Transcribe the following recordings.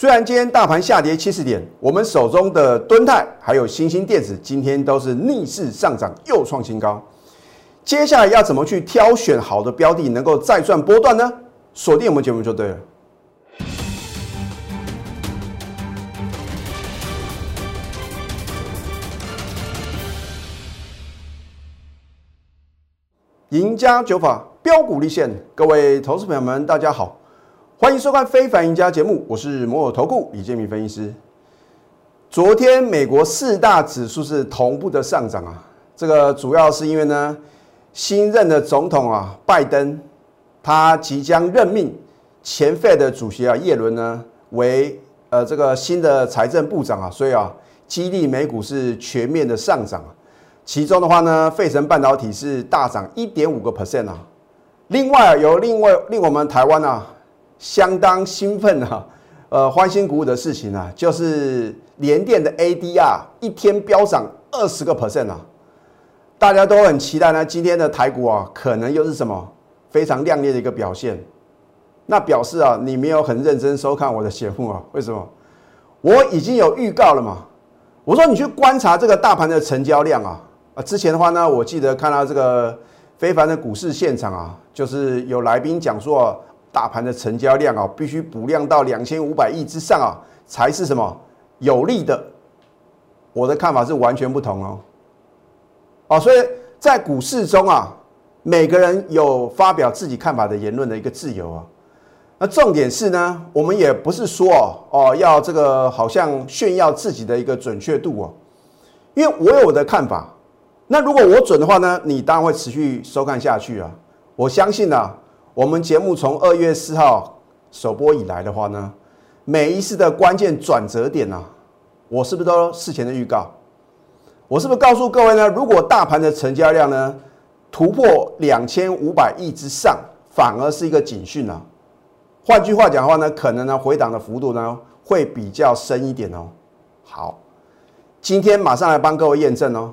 虽然今天大盘下跌七十点，我们手中的敦泰还有新兴电子今天都是逆势上涨，又创新高。接下来要怎么去挑选好的标的，能够再赚波段呢？锁定我们节目就对了。赢家九法标股立现，各位投资朋友们，大家好，欢迎收看《非凡赢家》节目，我是摩尔投顾李建明分析师。昨天美国四大指数是同步的上涨啊，这个主要是因为呢，新任的总统啊，拜登，他即将任命前 Fed 的主席啊，耶伦呢为呃这个新的财政部长啊，所以啊，激励美股是全面的上涨啊。其中的话呢，费城半导体是大涨一点五个 percent 啊。另外啊有另外令我们台湾啊相当兴奋啊，呃欢欣鼓舞的事情啊，就是联电的 ADR 一天飙涨二十个 percent 啊。大家都很期待呢，今天的台股啊，可能又是什么非常亮丽的一个表现。那表示啊，你没有很认真收看我的节目啊？为什么？我已经有预告了嘛。我说你去观察这个大盘的成交量啊。啊，之前的话呢，我记得看到这个非凡的股市现场啊，就是有来宾讲说，大盘的成交量啊，必须补量到两千五百亿之上啊，才是什么有利的。我的看法是完全不同哦。哦，所以在股市中啊，每个人有发表自己看法的言论的一个自由啊。那重点是呢，我们也不是说哦，要这个好像炫耀自己的一个准确度哦，因为我有我的看法。那如果我准的话呢？你当然会持续收看下去啊！我相信呢，我们节目从二月四号首播以来的话呢，每一次的关键转折点呢，我是不是都事前的预告？我是不是告诉各位呢？如果大盘的成交量呢突破两千五百亿之上，反而是一个警讯啊！换句话讲的话呢，可能呢回档的幅度呢会比较深一点哦。好，今天马上来帮各位验证哦。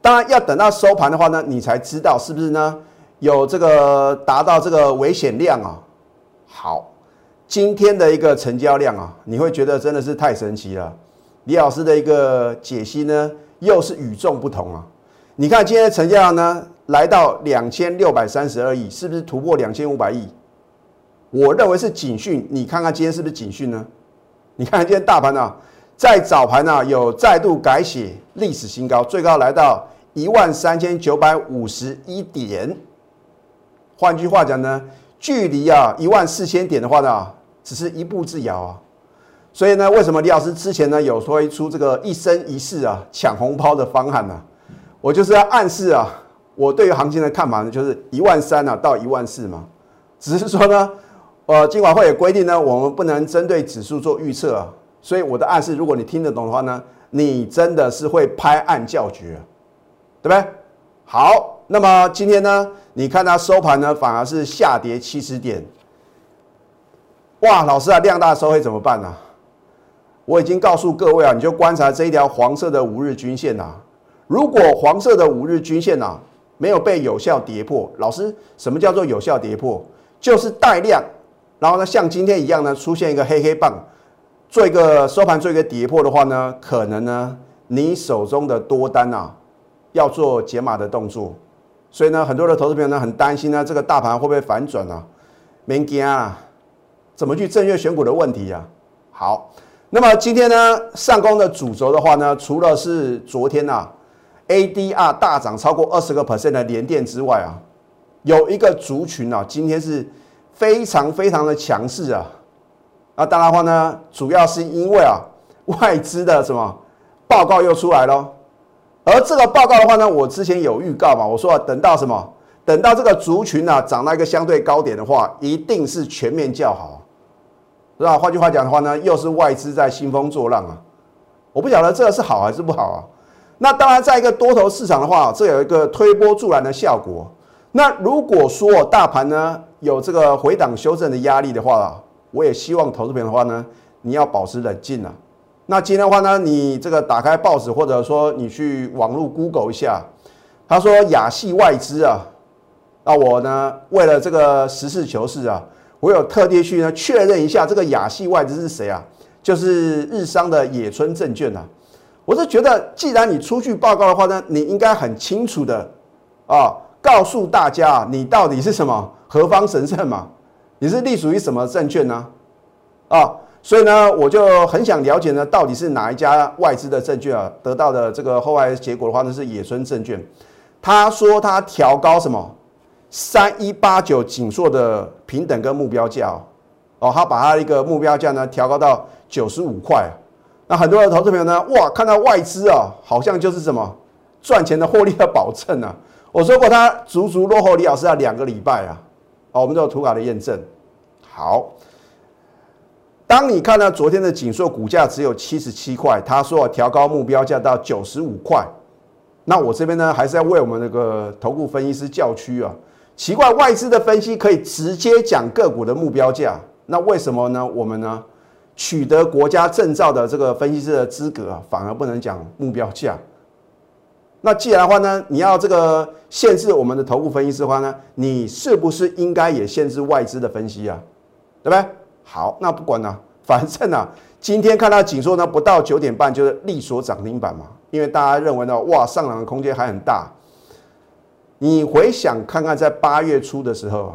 当然要等到收盘的话呢，你才知道是不是呢？有这个达到这个危险量啊。好，今天的一个成交量啊，你会觉得真的是太神奇了。李老师的一个解析呢，又是与众不同啊。你看今天的成交量呢，来到两千六百三十二亿，是不是突破两千五百亿？我认为是警讯。你看看今天是不是警讯呢？你看今天大盘啊。在早盘呢，有再度改写历史新高，最高来到一万三千九百五十一点。换句话讲呢，距离啊一万四千点的话呢，只是一步之遥啊。所以呢，为什么李老师之前呢有推出这个一生一世啊抢红包的方案呢？我就是要暗示啊，我对于行情的看法呢，就是一万三啊到一万四嘛。只是说呢，呃，金管会也规定呢，我们不能针对指数做预测啊。所以我的暗示，如果你听得懂的话呢，你真的是会拍案叫绝，对不对？好，那么今天呢，你看它收盘呢，反而是下跌七十点。哇，老师啊，量大收会怎么办呢？我已经告诉各位啊，你就观察这一条黄色的五日均线呐。如果黄色的五日均线呐没有被有效跌破，老师，什么叫做有效跌破？就是带量，然后呢，像今天一样呢，出现一个黑黑棒。做一个收盘，做一个跌破的话呢，可能呢，你手中的多单啊，要做解码的动作，所以呢，很多的投资朋友呢很担心呢，这个大盘会不会反转呢？没惊啊，怎么去正月选股的问题啊？好，那么今天呢，上攻的主轴的话呢，除了是昨天呐，ADR 大涨超过二十个 percent 的连电之外啊，有一个族群啊，今天是非常非常的强势啊。那当然的话呢，主要是因为啊，外资的什么报告又出来了，而这个报告的话呢，我之前有预告嘛，我说等到什么，等到这个族群啊涨到一个相对高点的话，一定是全面较好，是吧？换句话讲的话呢，又是外资在兴风作浪啊，我不晓得这个是好还是不好啊。那当然，在一个多头市场的话，这有一个推波助澜的效果。那如果说大盘呢有这个回档修正的压力的话，我也希望投资朋友的话呢，你要保持冷静啊。那今天的话呢，你这个打开报纸，或者说你去网络 Google 一下，他说亚系外资啊，那我呢为了这个实事求是啊，我有特地去呢确认一下这个亚系外资是谁啊？就是日商的野村证券啊。我是觉得，既然你出具报告的话呢，你应该很清楚的啊，告诉大家你到底是什么何方神圣嘛？你是隶属于什么证券呢？啊，所以呢，我就很想了解呢，到底是哪一家外资的证券啊？得到的这个后来结果的话呢，是野村证券。他说他调高什么？三一八九锦硕的平等跟目标价哦，他把他一个目标价呢调高到九十五块。那很多的投资朋友呢，哇，看到外资啊，好像就是什么赚钱的获利的保证啊。我说过，他足足落后李老师要两个礼拜啊。哦，我们都有图卡的验证。好，当你看到昨天的锦硕股价只有七十七块，他说调高目标价到九十五块。那我这边呢，还是要为我们那个投顾分析师叫屈啊。奇怪，外资的分析可以直接讲个股的目标价，那为什么呢？我们呢取得国家证照的这个分析师的资格啊，反而不能讲目标价？那既然的话呢，你要这个限制我们的投顾分析师的话呢，你是不是应该也限制外资的分析啊？对不对？好，那不管了，反正啊，今天看到紧缩呢，不到九点半就是利索涨停板嘛，因为大家认为呢，哇，上涨的空间还很大。你回想看看，在八月初的时候，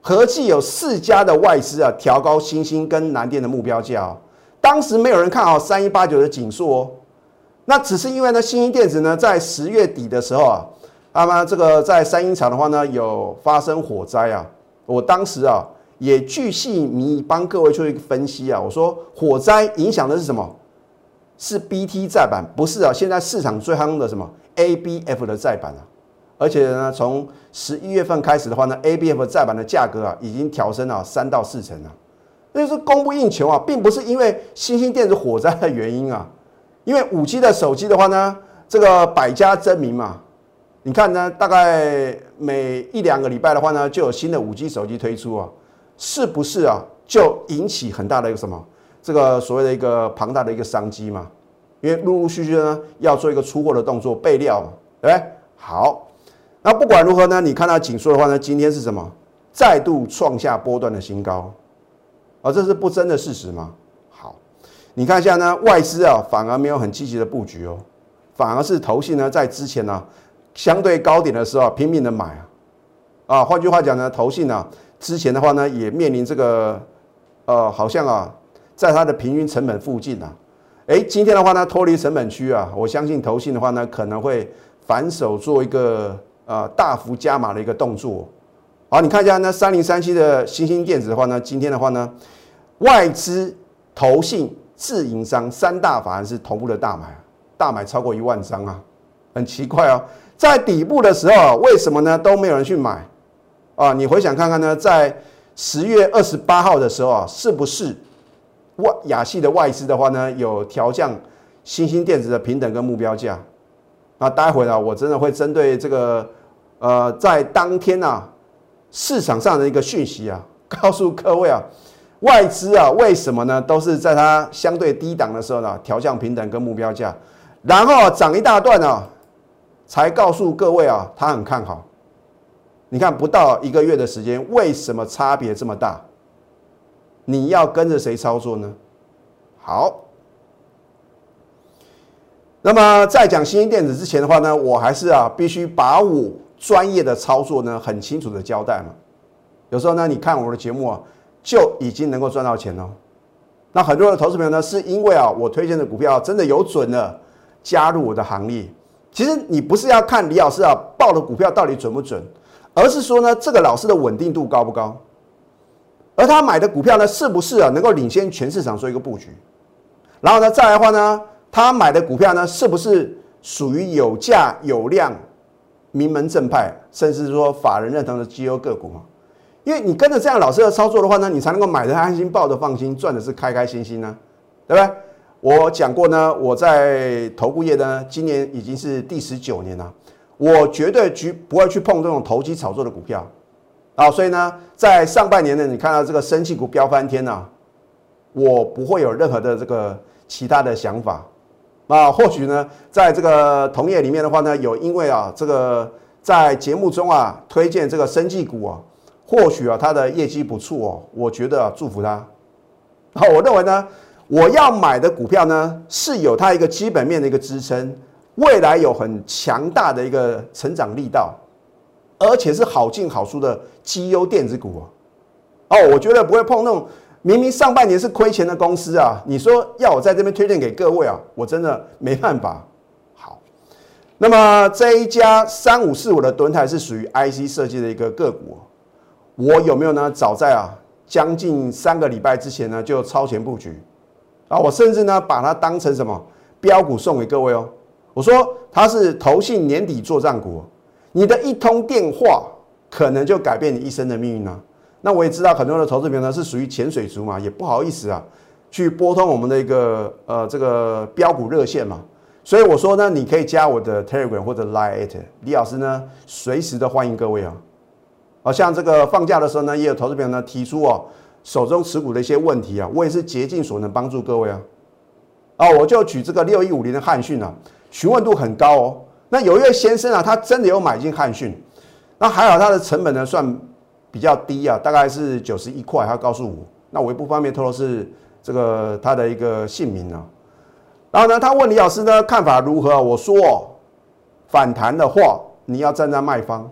合计有四家的外资啊调高新兴跟南电的目标价，当时没有人看好三一八九的锦硕哦，那只是因为呢，新兴电子呢在十月底的时候啊，那么这个在三英厂的话呢有发生火灾啊，我当时啊也巨细迷帮各位做一个分析啊，我说火灾影响的是什么？是 BT 载板，不是啊，现在市场最夯的什么？ABF 的载板啊。而且呢，从十一月份开始的话呢，A B F 再版的价格啊，已经调升了三到四成了，那就是供不应求啊，并不是因为新兴电子火灾的原因啊，因为五 G 的手机的话呢，这个百家争鸣嘛，你看呢，大概每一两个礼拜的话呢，就有新的五 G 手机推出啊，是不是啊，就引起很大的一个什么，这个所谓的一个庞大的一个商机嘛，因为陆陆续续呢要做一个出货的动作备料嘛，对不对？好。那不管如何呢？你看到紧缩的话呢？今天是什么？再度创下波段的新高，啊，这是不争的事实吗？好，你看一下呢，外资啊反而没有很积极的布局哦，反而是投信呢在之前呢相对高点的时候拼命的买啊，啊，换句话讲呢，投信呢之前的话呢也面临这个呃好像啊在它的平均成本附近啊，哎，今天的话呢脱离成本区啊，我相信投信的话呢可能会反手做一个。呃，大幅加码的一个动作，好，你看一下那三零三七的新兴电子的话呢，今天的话呢，外资、投信、自营商三大法人是同步的大买，大买超过一万张啊，很奇怪哦，在底部的时候，为什么呢？都没有人去买。啊？你回想看看呢，在十月二十八号的时候啊，是不是外亚系的外资的话呢，有调降新兴电子的平等跟目标价？那待会呢，我真的会针对这个，呃，在当天啊市场上的一个讯息啊，告诉各位啊，外资啊为什么呢？都是在它相对低档的时候呢，调降平等跟目标价，然后涨一大段呢，才告诉各位啊，他很看好。你看不到一个月的时间，为什么差别这么大？你要跟着谁操作呢？好。那么在讲新兴电子之前的话呢，我还是啊必须把我专业的操作呢很清楚的交代嘛。有时候呢，你看我的节目啊，就已经能够赚到钱了。那很多的投资朋友呢，是因为啊我推荐的股票真的有准的，加入我的行列。其实你不是要看李老师啊报的股票到底准不准，而是说呢这个老师的稳定度高不高，而他买的股票呢是不是啊能够领先全市场做一个布局，然后呢再来的话呢？他买的股票呢，是不是属于有价有量、名门正派，甚至说法人认同的绩优个股嘛？因为你跟着这样老师的操作的话呢，你才能够买的安心、抱的放心、赚的是开开心心呢，对不对？我讲过呢，我在投顾业呢，今年已经是第十九年了，我绝对去不会去碰这种投机炒作的股票啊，所以呢，在上半年呢，你看到这个升气股飙翻天呢，我不会有任何的这个其他的想法。啊，或许呢，在这个同业里面的话呢，有因为啊，这个在节目中啊推荐这个生技股啊，或许啊，它的业绩不错哦，我觉得祝福它。好，我认为呢，我要买的股票呢是有它一个基本面的一个支撑，未来有很强大的一个成长力道，而且是好进好出的绩优电子股哦。哦，我觉得不会碰那种明明上半年是亏钱的公司啊。你说要我在这边推荐给各位啊，我真的没办法。好，那么这一家三五四五的吨泰是属于 IC 设计的一个个股，我有没有呢？早在啊。将近三个礼拜之前呢，就超前布局啊！我甚至呢把它当成什么标股送给各位哦。我说它是投信年底做账股，你的一通电话可能就改变你一生的命运呢。那我也知道很多的投资朋友呢是属于潜水族嘛，也不好意思啊去拨通我们的一个呃这个标股热线嘛。所以我说呢，你可以加我的 Telegram 或者 Line，李老师呢随时的欢迎各位啊。好像这个放假的时候呢，也有投资朋友呢提出哦，手中持股的一些问题啊，我也是竭尽所能帮助各位啊。啊，我就举这个六一五零的汉讯啊，询问度很高哦。那有一位先生啊，他真的有买进汉讯，那还好他的成本呢算比较低啊，大概是九十一块，他告诉我，那我也不方便透露是这个他的一个姓名啊。然后呢，他问李老师呢看法如何？我说反弹的话，你要站在卖方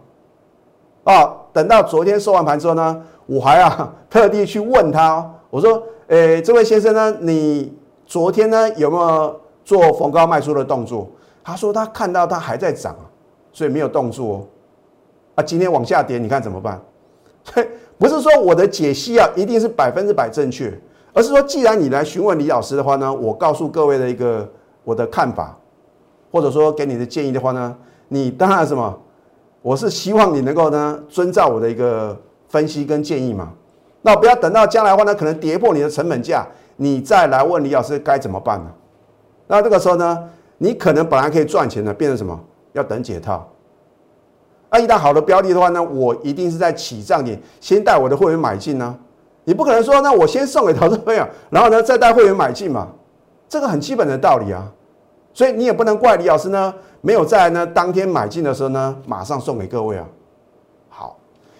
啊。等到昨天收完盘之后呢，我还啊特地去问他，我说：“诶，这位先生呢，你昨天呢有没有做逢高卖出的动作？”他说他看到它还在涨啊，所以没有动作。哦啊，今天往下跌，你看怎么办？嘿 不是说我的解析啊一定是百分之百正确，而是说既然你来询问李老师的话呢，我告诉各位的一个我的看法，或者说给你的建议的话呢，你当然什么？我是希望你能够呢遵照我的一个分析跟建议嘛，那不要等到将来的话呢，可能跌破你的成本价，你再来问李老师该怎么办呢？那这个时候呢，你可能本来可以赚钱的，变成什么？要等解套。那一旦好的标的的话呢，我一定是在起涨点先带我的会员买进呢。你不可能说，那我先送给投资朋友，然后呢再带会员买进嘛？这个很基本的道理啊。所以你也不能怪李老师呢。没有在呢当天买进的时候呢，马上送给各位啊。好，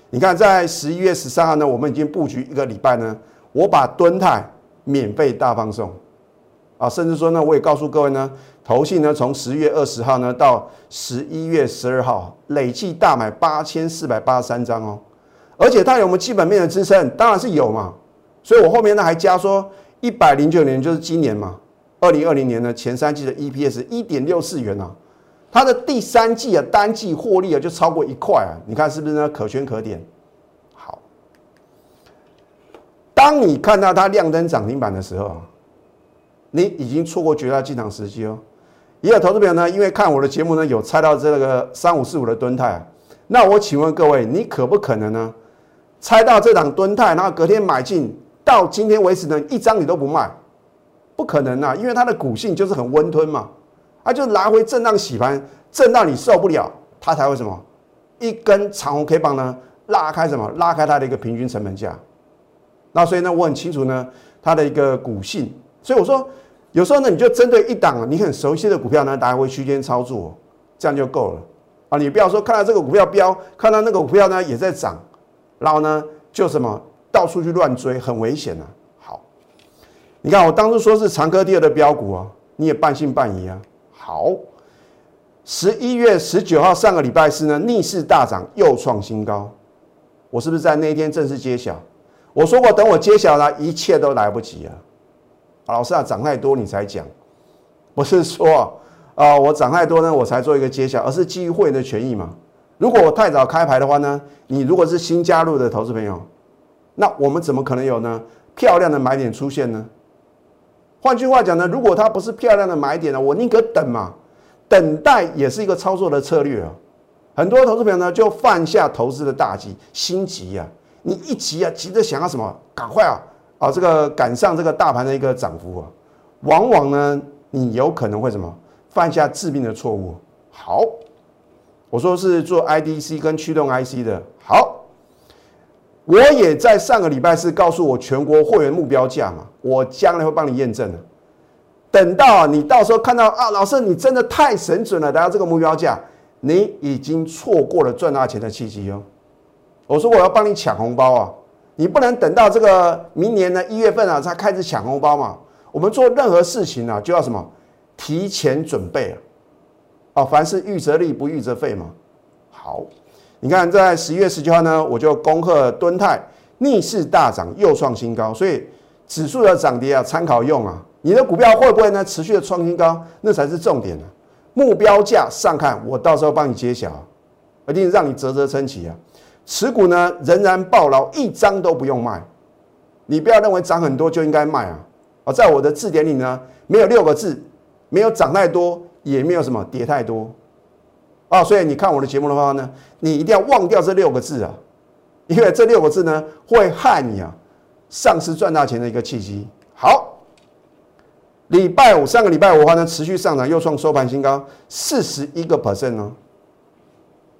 你看在十一月十三号呢，我们已经布局一个礼拜呢，我把敦泰免费大放送啊，甚至说呢，我也告诉各位呢，投信呢从十月二十号呢到十一月十二号累计大买八千四百八十三张哦，而且它有没有基本面的支撑？当然是有嘛。所以我后面呢还加说一百零九年就是今年嘛，二零二零年呢前三季的 EPS 一点六四元啊。它的第三季啊，单季获利啊就超过一块啊，你看是不是呢？可圈可点。好，当你看到它亮灯涨停板的时候啊，你已经错过绝佳进场时机哦。也有投资朋友呢，因为看我的节目呢，有猜到这个三五四五的吨态，那我请问各位，你可不可能呢，猜到这档吨态，然后隔天买进，到今天为止呢，一张你都不卖？不可能啊，因为它的股性就是很温吞嘛。它就来回震荡洗盘，震到你受不了，它才会什么？一根长红 K 棒呢，拉开什么？拉开它的一个平均成本价。那所以呢，我很清楚呢，它的一个股性。所以我说，有时候呢，你就针对一档你很熟悉的股票呢，大家会区间操作，这样就够了啊。你不要说看到这个股票飙，看到那个股票呢也在涨，然后呢就什么到处去乱追，很危险啊。好，你看我当初说是长科第二的标股啊，你也半信半疑啊。好，十一月十九号上个礼拜四呢，逆势大涨，又创新高。我是不是在那一天正式揭晓？我说过，等我揭晓了，一切都来不及了老师啊，涨太多你才讲，不是说啊，我涨太多呢，我才做一个揭晓，而是基于会员的权益嘛。如果我太早开牌的话呢，你如果是新加入的投资朋友，那我们怎么可能有呢漂亮的买点出现呢？换句话讲呢，如果它不是漂亮的买点呢，我宁可等嘛，等待也是一个操作的策略啊。很多投资朋友呢就犯下投资的大忌，心急啊，你一急啊，急着想要什么，赶快啊啊，这个赶上这个大盘的一个涨幅啊，往往呢你有可能会什么犯下致命的错误。好，我说是做 IDC 跟驱动 IC 的，好。我也在上个礼拜是告诉我全国会员目标价嘛，我将来会帮你验证的。等到你到时候看到啊，老师你真的太神准了，达到这个目标价，你已经错过了赚大钱的契机哦。我说我要帮你抢红包啊，你不能等到这个明年的一月份啊才开始抢红包嘛。我们做任何事情啊，就要什么提前准备啊。哦，凡是预则立，不预则废嘛。好，你看在十一月十九号呢，我就恭贺敦泰逆势大涨，又创新高。所以指数的涨跌啊，参考用啊。你的股票会不会呢持续的创新高？那才是重点呢。目标价上看，我到时候帮你揭晓，一定让你啧啧称奇啊！持股呢仍然暴牢，一张都不用卖。你不要认为涨很多就应该卖啊！啊，在我的字典里呢，没有六个字，没有涨太多，也没有什么跌太多啊。所以你看我的节目的话呢，你一定要忘掉这六个字啊，因为这六个字呢会害你啊丧失赚大钱的一个契机。好，礼拜五上个礼拜五的话呢，持续上涨，又创收盘新高，四十一个 percent 哦。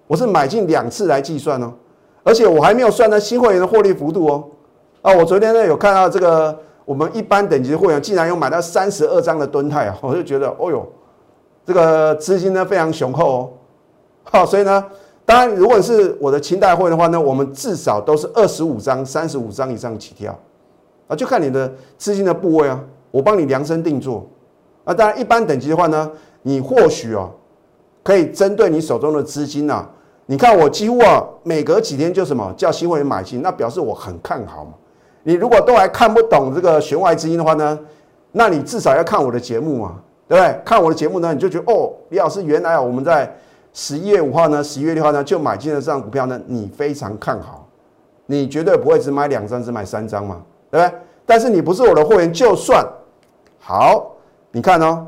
我是买进两次来计算哦。而且我还没有算呢新会员的获利幅度哦，啊，我昨天呢有看到这个我们一般等级的会员竟然有买到三十二张的吨泰啊，我就觉得哦哟，这个资金呢非常雄厚哦，好，所以呢，当然如果是我的清代会的话呢，我们至少都是二十五张、三十五张以上起跳，啊，就看你的资金的部位啊，我帮你量身定做，啊，当然一般等级的话呢，你或许哦可以针对你手中的资金呐。你看我几乎啊，每隔几天就什么叫新会员买进，那表示我很看好嘛。你如果都还看不懂这个弦外之音的话呢，那你至少要看我的节目嘛，对不对？看我的节目呢，你就觉得哦，李老师原来啊，我们在十一月五号呢，十一月六号呢就买进了这张股票呢，你非常看好，你绝对不会只买两张，只买三张嘛，对不对？但是你不是我的会员，就算好，你看哦，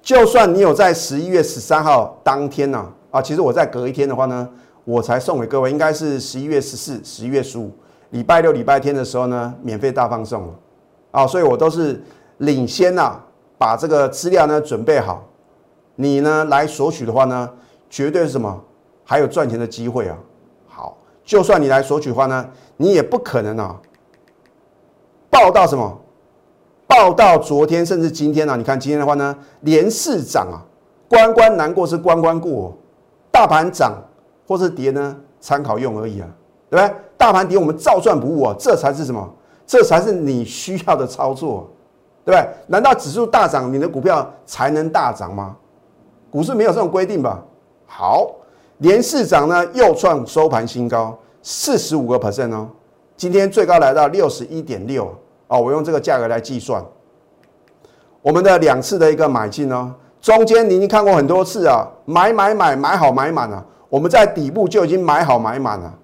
就算你有在十一月十三号当天呢。啊，啊其实我在隔一天的话呢，我才送给各位，应该是十一月十四、十一月十五，礼拜六、礼拜天的时候呢，免费大放送了。啊，所以我都是领先呐，把这个资料呢准备好，你呢来索取的话呢，绝对是什么，还有赚钱的机会啊。好，就算你来索取的话呢，你也不可能啊，报到什么，报到昨天甚至今天啊，你看今天的话呢，连市涨啊，关关难过是关关过。大盘涨或是跌呢，参考用而已啊，对不对？大盘跌我们照赚不误啊，这才是什么？这才是你需要的操作，对不对？难道指数大涨，你的股票才能大涨吗？股市没有这种规定吧？好，连市涨呢又创收盘新高，四十五个 percent 哦，今天最高来到六十一点六哦，我用这个价格来计算，我们的两次的一个买进呢。中间你已经看过很多次啊，买买买买好买满了，我们在底部就已经买好买满了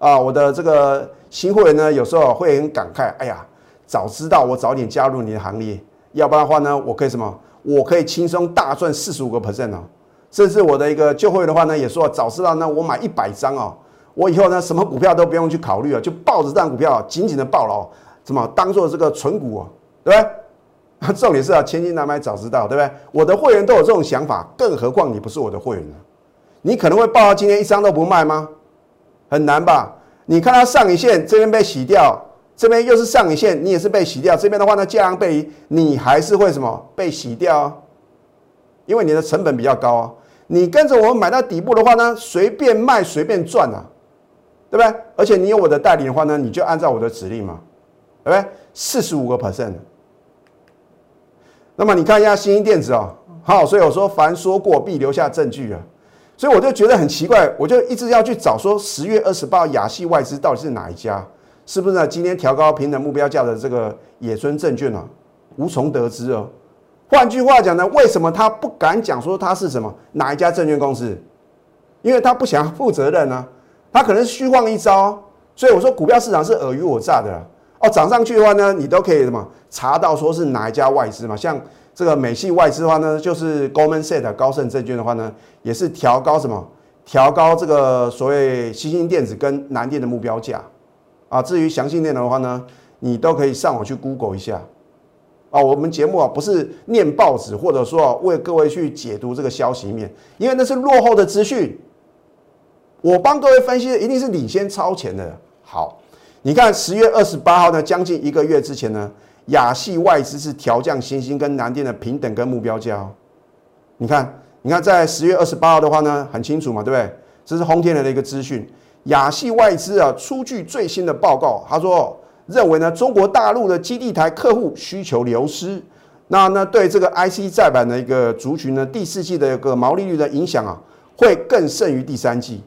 啊！我的这个新会员呢，有时候会很感慨，哎呀，早知道我早点加入你的行列，要不然的话呢，我可以什么？我可以轻松大赚四十五个 percent 哦！甚至我的一个旧会员的话呢，也说早知道呢，我买一百张哦，我以后呢，什么股票都不用去考虑了，就抱着这张股票紧紧的抱牢，怎么当做这个存股哦，对不对？重点是啊，千金难买早知道，对不对？我的会员都有这种想法，更何况你不是我的会员呢？你可能会报到今天一张都不卖吗？很难吧？你看它上影线这边被洗掉，这边又是上影线，你也是被洗掉。这边的话呢，价量背离，你还是会什么被洗掉？啊因为你的成本比较高啊。你跟着我们买到底部的话呢，随便卖随便赚啊，对不对？而且你有我的代理的话呢，你就按照我的指令嘛，对不对？四十五个 percent。那么你看一下新兴电子哦，好，所以我说凡说过必留下证据啊，所以我就觉得很奇怪，我就一直要去找说十月二十八亚系外资到底是哪一家，是不是呢？今天调高平等目标价的这个野村证券啊，无从得知哦。换句话讲呢，为什么他不敢讲说他是什么哪一家证券公司？因为他不想负责任呢，他可能是虚晃一招。所以我说股票市场是尔虞我诈的。哦，涨上去的话呢，你都可以什么查到说是哪一家外资嘛？像这个美系外资的话呢，就是 Goldman Sachs 高盛证券的话呢，也是调高什么？调高这个所谓新兴电子跟南电的目标价啊。至于详细内容的话呢，你都可以上网去 Google 一下啊。我们节目啊不是念报纸，或者说为各位去解读这个消息面，因为那是落后的资讯。我帮各位分析的一定是领先超前的。好。你看十月二十八号呢，将近一个月之前呢，亚系外资是调降新兴跟南电的平等跟目标价哦。你看，你看在十月二十八号的话呢，很清楚嘛，对不对？这是轰天雷的一个资讯。亚系外资啊出具最新的报告，他说认为呢，中国大陆的基地台客户需求流失，那呢对这个 IC 再版的一个族群呢，第四季的一个毛利率的影响啊，会更胜于第三季。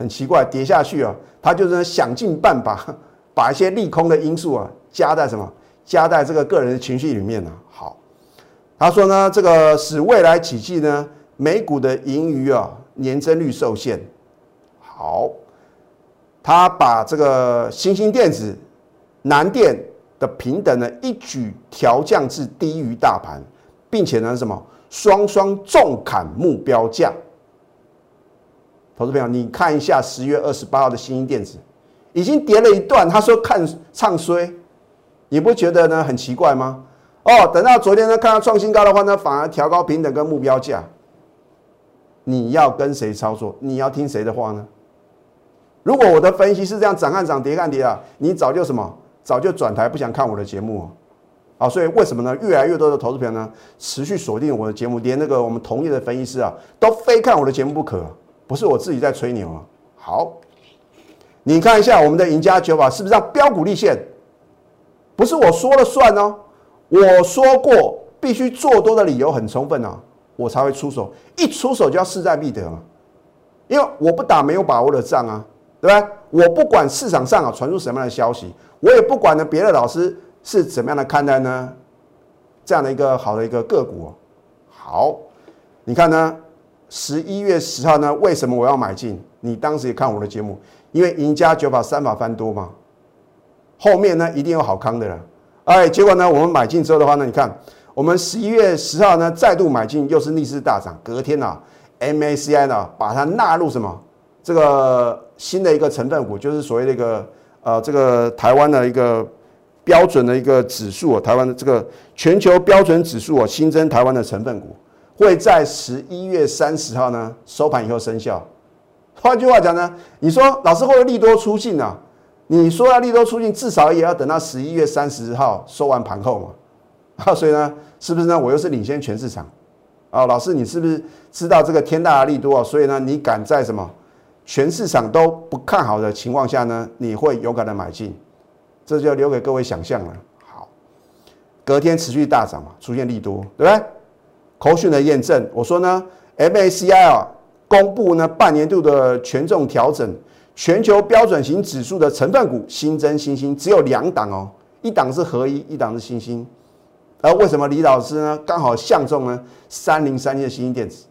很奇怪，跌下去啊，他就是想尽办法 把一些利空的因素啊加在什么，加在这个个人的情绪里面呢。好，他说呢，这个使未来几季呢，美股的盈余啊年增率受限。好，他把这个新兴电子、南电的平等呢一举调降至低于大盘，并且呢什么双双重砍目标价。投资朋友，你看一下十月二十八号的新兴电子，已经跌了一段，他说看唱衰，你不觉得呢很奇怪吗？哦，等到昨天呢看到创新高的话呢，反而调高平等跟目标价，你要跟谁操作？你要听谁的话呢？如果我的分析是这样涨看涨跌看跌啊，你早就什么早就转台不想看我的节目啊！好所以为什么呢？越来越多的投资朋友呢持续锁定我的节目，连那个我们同业的分析师啊都非看我的节目不可，不是我自己在吹牛啊！好，你看一下我们的赢家九法是不是让标股立现？不是我说了算哦，我说过必须做多的理由很充分啊，我才会出手，一出手就要势在必得嘛，因为我不打没有把握的仗啊。对吧？我不管市场上啊传出什么样的消息，我也不管呢别的老师是怎么样的看待呢？这样的一个好的一个个股，好，你看呢？十一月十号呢？为什么我要买进？你当时也看我的节目，因为赢家九法三法翻多嘛，后面呢一定有好康的了。哎，结果呢我们买进之后的话呢，你看我们十一月十号呢再度买进，又是逆势大涨，隔天啊 MACI 呢把它纳入什么？这个新的一个成分股，就是所谓的一个呃，这个台湾的一个标准的一个指数台湾的这个全球标准指数啊，新增台湾的成分股，会在十一月三十号呢收盘以后生效。换句话讲呢，你说老师会不会利多出尽呢？你说要利多出尽，至少也要等到十一月三十号收完盘后嘛。啊，所以呢，是不是呢？我又是领先全市场啊？老师，你是不是知道这个天大的利多啊？所以呢，你敢在什么？全市场都不看好的情况下呢，你会勇敢的买进，这就留给各位想象了。好，隔天持续大涨嘛，出现利多，对不对？口讯的验证，我说呢，MACI 啊，公布呢半年度的权重调整，全球标准型指数的成分股新增新兴只有两档哦，一档是合一，一档是新兴。而为什么李老师呢刚好相中呢三零三一的新兴电子？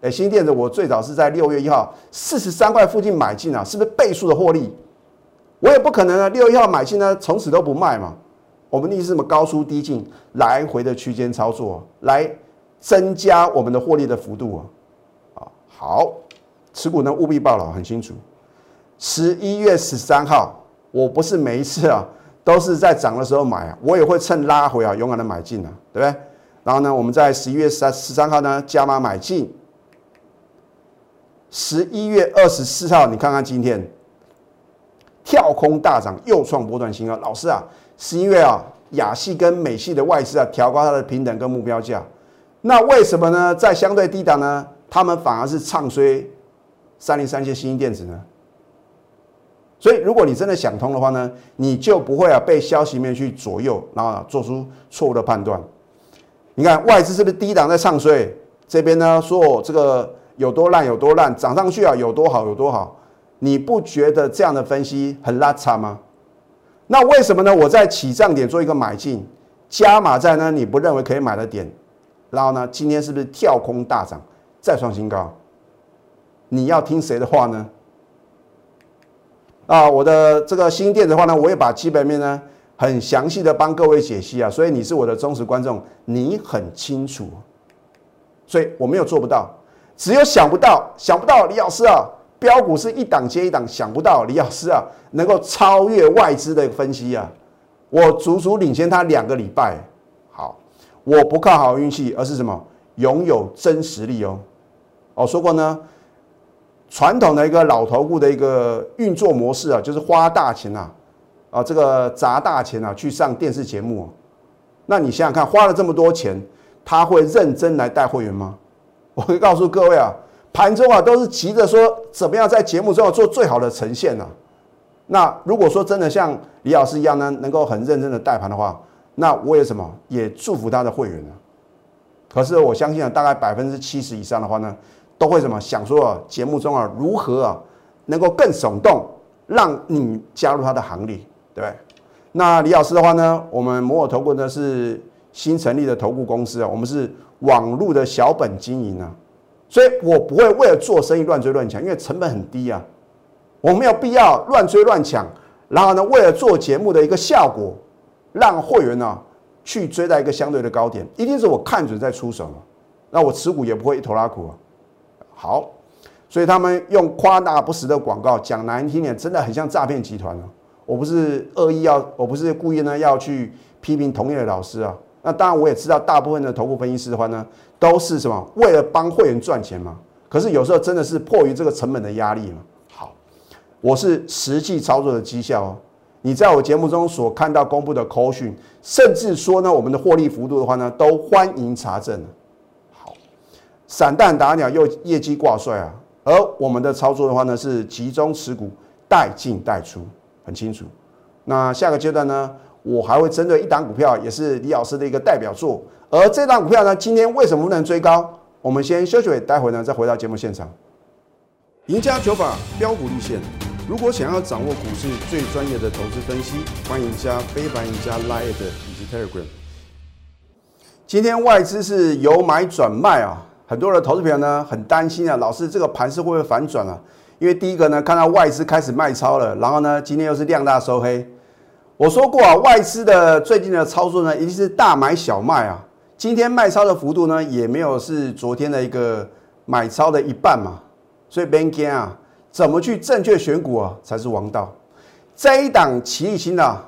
哎，新电子我最早是在六月一号四十三块附近买进啊，是不是倍数的获利？我也不可能啊，六月一号买进呢，从此都不卖嘛。我们的意思是什么？高出低进，来回的区间操作，来增加我们的获利的幅度啊。啊，好，持股呢务必报了，很清楚。十一月十三号，我不是每一次啊都是在涨的时候买啊，我也会趁拉回啊勇敢的买进啊，对不对？然后呢，我们在十一月三十三号呢加码买进。十一月二十四号，你看看今天跳空大涨，又创波段新高。老师啊，是因为啊亚系跟美系的外资啊调高它的平等跟目标价，那为什么呢？在相对低档呢，他们反而是唱衰三零三七新兴电子呢？所以如果你真的想通的话呢，你就不会啊被消息面去左右，然后做出错误的判断。你看外资是不是低档在唱衰？这边呢说这个。有多烂有多烂，涨上去啊有多好有多好，你不觉得这样的分析很拉差吗？那为什么呢？我在起涨点做一个买进，加码在呢？你不认为可以买的点，然后呢？今天是不是跳空大涨，再创新高？你要听谁的话呢？啊，我的这个新店的话呢，我也把基本面呢很详细的帮各位解析啊，所以你是我的忠实观众，你很清楚，所以我没有做不到。只有想不到，想不到李老师啊，标股是一档接一档，想不到李老师啊能够超越外资的分析啊，我足足领先他两个礼拜。我不靠好运气，而是什么？拥有真实力哦。我说过呢，传统的一个老头股的一个运作模式啊，就是花大钱呐，啊，这个砸大钱啊去上电视节目。那你想想看，花了这么多钱，他会认真来带会员吗？我会告诉各位啊，盘中啊都是急着说怎么样在节目中要做最好的呈现呢？那如果说真的像李老师一样呢，能够很认真的带盘的话，那我也什么也祝福他的会员呢。可是我相信啊，大概百分之七十以上的话呢，都会什么想说啊，节目中啊如何啊能够更耸动，让你加入他的行列，对不对？那李老师的话呢，我们摩尔投顾呢是新成立的投顾公司啊，我们是网络的小本经营啊，所以我不会为了做生意乱追乱抢，因为成本很低啊，我没有必要乱追乱抢，然后呢，为了做节目的一个效果，让会员呢。去追在一个相对的高点，一定是我看准再出手那我持股也不会一头拉苦啊。好，所以他们用夸大不实的广告，讲难听点，真的很像诈骗集团哦。我不是恶意要，我不是故意呢要去批评同业的老师啊。那当然我也知道，大部分的头部分析师的话呢，都是什么为了帮会员赚钱嘛。可是有时候真的是迫于这个成本的压力嘛。好，我是实际操作的绩效哦。你在我节目中所看到公布的口讯，甚至说呢，我们的获利幅度的话呢，都欢迎查证。好，散弹打鸟又业绩挂帅啊，而我们的操作的话呢，是集中持股，带进带出，很清楚。那下个阶段呢，我还会针对一档股票，也是李老师的一个代表作。而这档股票呢，今天为什么不能追高？我们先休息，待会呢再回到节目现场。赢家九法标股立线。如果想要掌握股市最专业的投资分析，欢迎加非凡、加 Line 以及 Telegram。今天外资是由买转卖啊，很多的投资朋友呢很担心啊，老师这个盘势会不会反转啊？因为第一个呢，看到外资开始卖超了，然后呢，今天又是量大收黑。我说过啊，外资的最近的操作呢，一定是大买小卖啊。今天卖超的幅度呢，也没有是昨天的一个买超的一半嘛，所以别惊啊。怎么去正确选股啊，才是王道。这一档奇异星啊，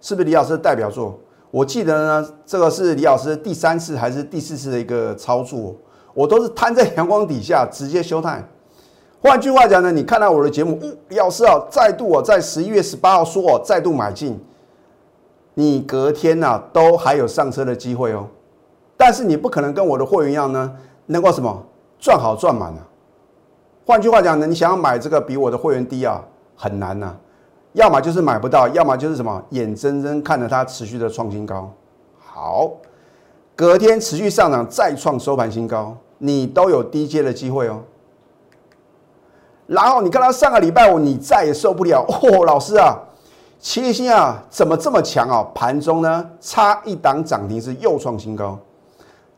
是不是李老师的代表作？我记得呢，这个是李老师第三次还是第四次的一个操作，我都是摊在阳光底下直接休态。换句话讲呢，你看到我的节目，李老师啊，再度啊，在十一月十八号说哦，再度买进，你隔天呐都还有上车的机会哦。但是你不可能跟我的会员一样呢，能够什么赚好赚满啊。换句话讲呢，你想要买这个比我的会员低啊，很难呐。要么就是买不到，要么就是什么眼睁睁看着它持续的创新高。好，隔天持续上涨，再创收盘新高，你都有低阶的机会哦。然后你看到上个礼拜五，你再也受不了哦，老师啊，七星啊，怎么这么强啊？盘中呢，差一档涨停是又创新高，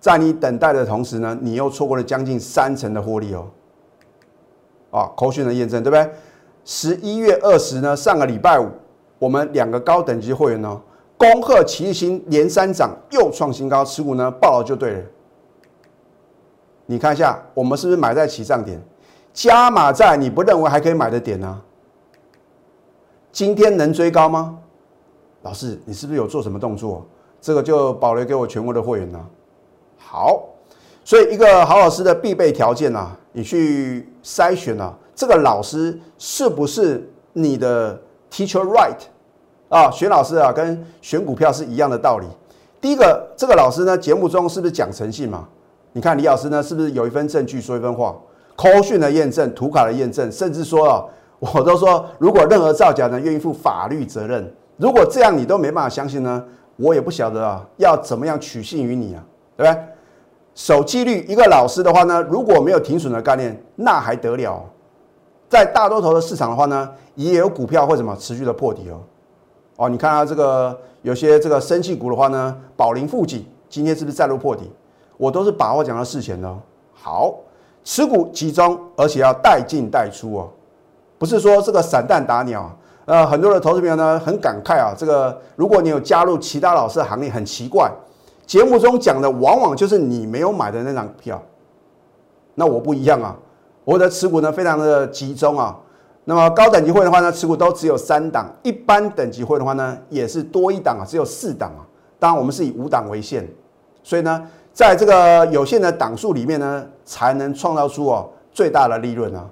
在你等待的同时呢，你又错过了将近三成的获利哦。啊，口讯的验证对不对？十一月二十呢，上个礼拜五，我们两个高等级会员呢，恭贺齐星连三涨，又创新高，持股呢爆了就对了。你看一下，我们是不是买在起涨点，加码在你不认为还可以买的点呢？今天能追高吗？老师，你是不是有做什么动作？这个就保留给我全国的会员呢。好。所以，一个好老师的必备条件啊，你去筛选啊，这个老师是不是你的 teacher right 啊？选老师啊，跟选股票是一样的道理。第一个，这个老师呢，节目中是不是讲诚信嘛？你看李老师呢，是不是有一份证据说一份话？口讯的验证、图卡的验证，甚至说啊，我都说，如果任何造假呢，愿意负法律责任。如果这样你都没办法相信呢，我也不晓得啊，要怎么样取信于你啊，对不对？守纪律，一个老师的话呢，如果没有停损的概念，那还得了？在大多头的市场的话呢，也有股票会什么持续的破底哦。哦，你看啊，这个有些这个生气股的话呢，宝林富锦今天是不是再度破底？我都是把握讲到事前的。好，持股集中，而且要带进带出哦，不是说这个散弹打鸟。呃，很多的投资朋友呢很感慨啊，这个如果你有加入其他老师的行列，很奇怪。节目中讲的往往就是你没有买的那张票，那我不一样啊，我的持股呢非常的集中啊。那么高等级会的话呢，持股都只有三档；一般等级会的话呢，也是多一档啊，只有四档啊。当然我们是以五档为限，所以呢，在这个有限的档数里面呢，才能创造出哦最大的利润啊。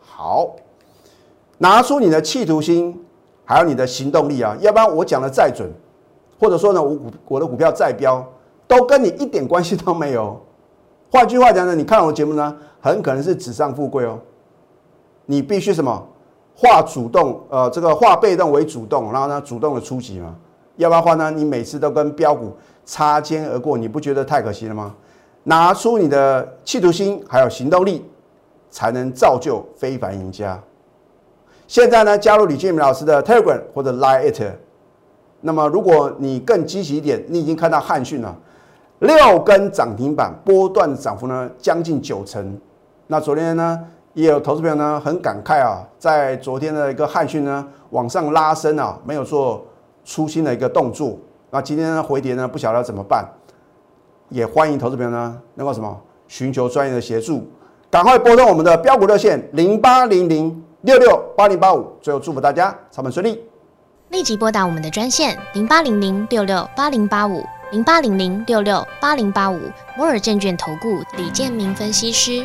好，拿出你的企图心，还有你的行动力啊，要不然我讲的再准，或者说呢，我股我的股票再标。都跟你一点关系都没有，换句话讲呢，你看我的节目呢，很可能是纸上富贵哦。你必须什么化主动，呃，这个化被动为主动，然后呢，主动的出击嘛。要不然的话呢，你每次都跟标股擦肩而过，你不觉得太可惜了吗？拿出你的企图心还有行动力，才能造就非凡赢家。现在呢，加入李建明老师的 Telegram 或者 Line It。那么，如果你更积极一点，你已经看到汉讯了，六根涨停板，波段涨幅呢将近九成。那昨天呢，也有投资朋友呢很感慨啊，在昨天的一个汉讯呢往上拉升啊，没有做。出新的一个动作，那今天呢回跌呢，不晓得怎么办，也欢迎投资朋友呢能够什么寻求专业的协助，赶快拨通我们的标股热线零八零零六六八零八五，最后祝福大家操盘顺利，立即拨打我们的专线零八零零六六八零八五。零八零零六六八零八五摩尔证券投顾李建明分析师，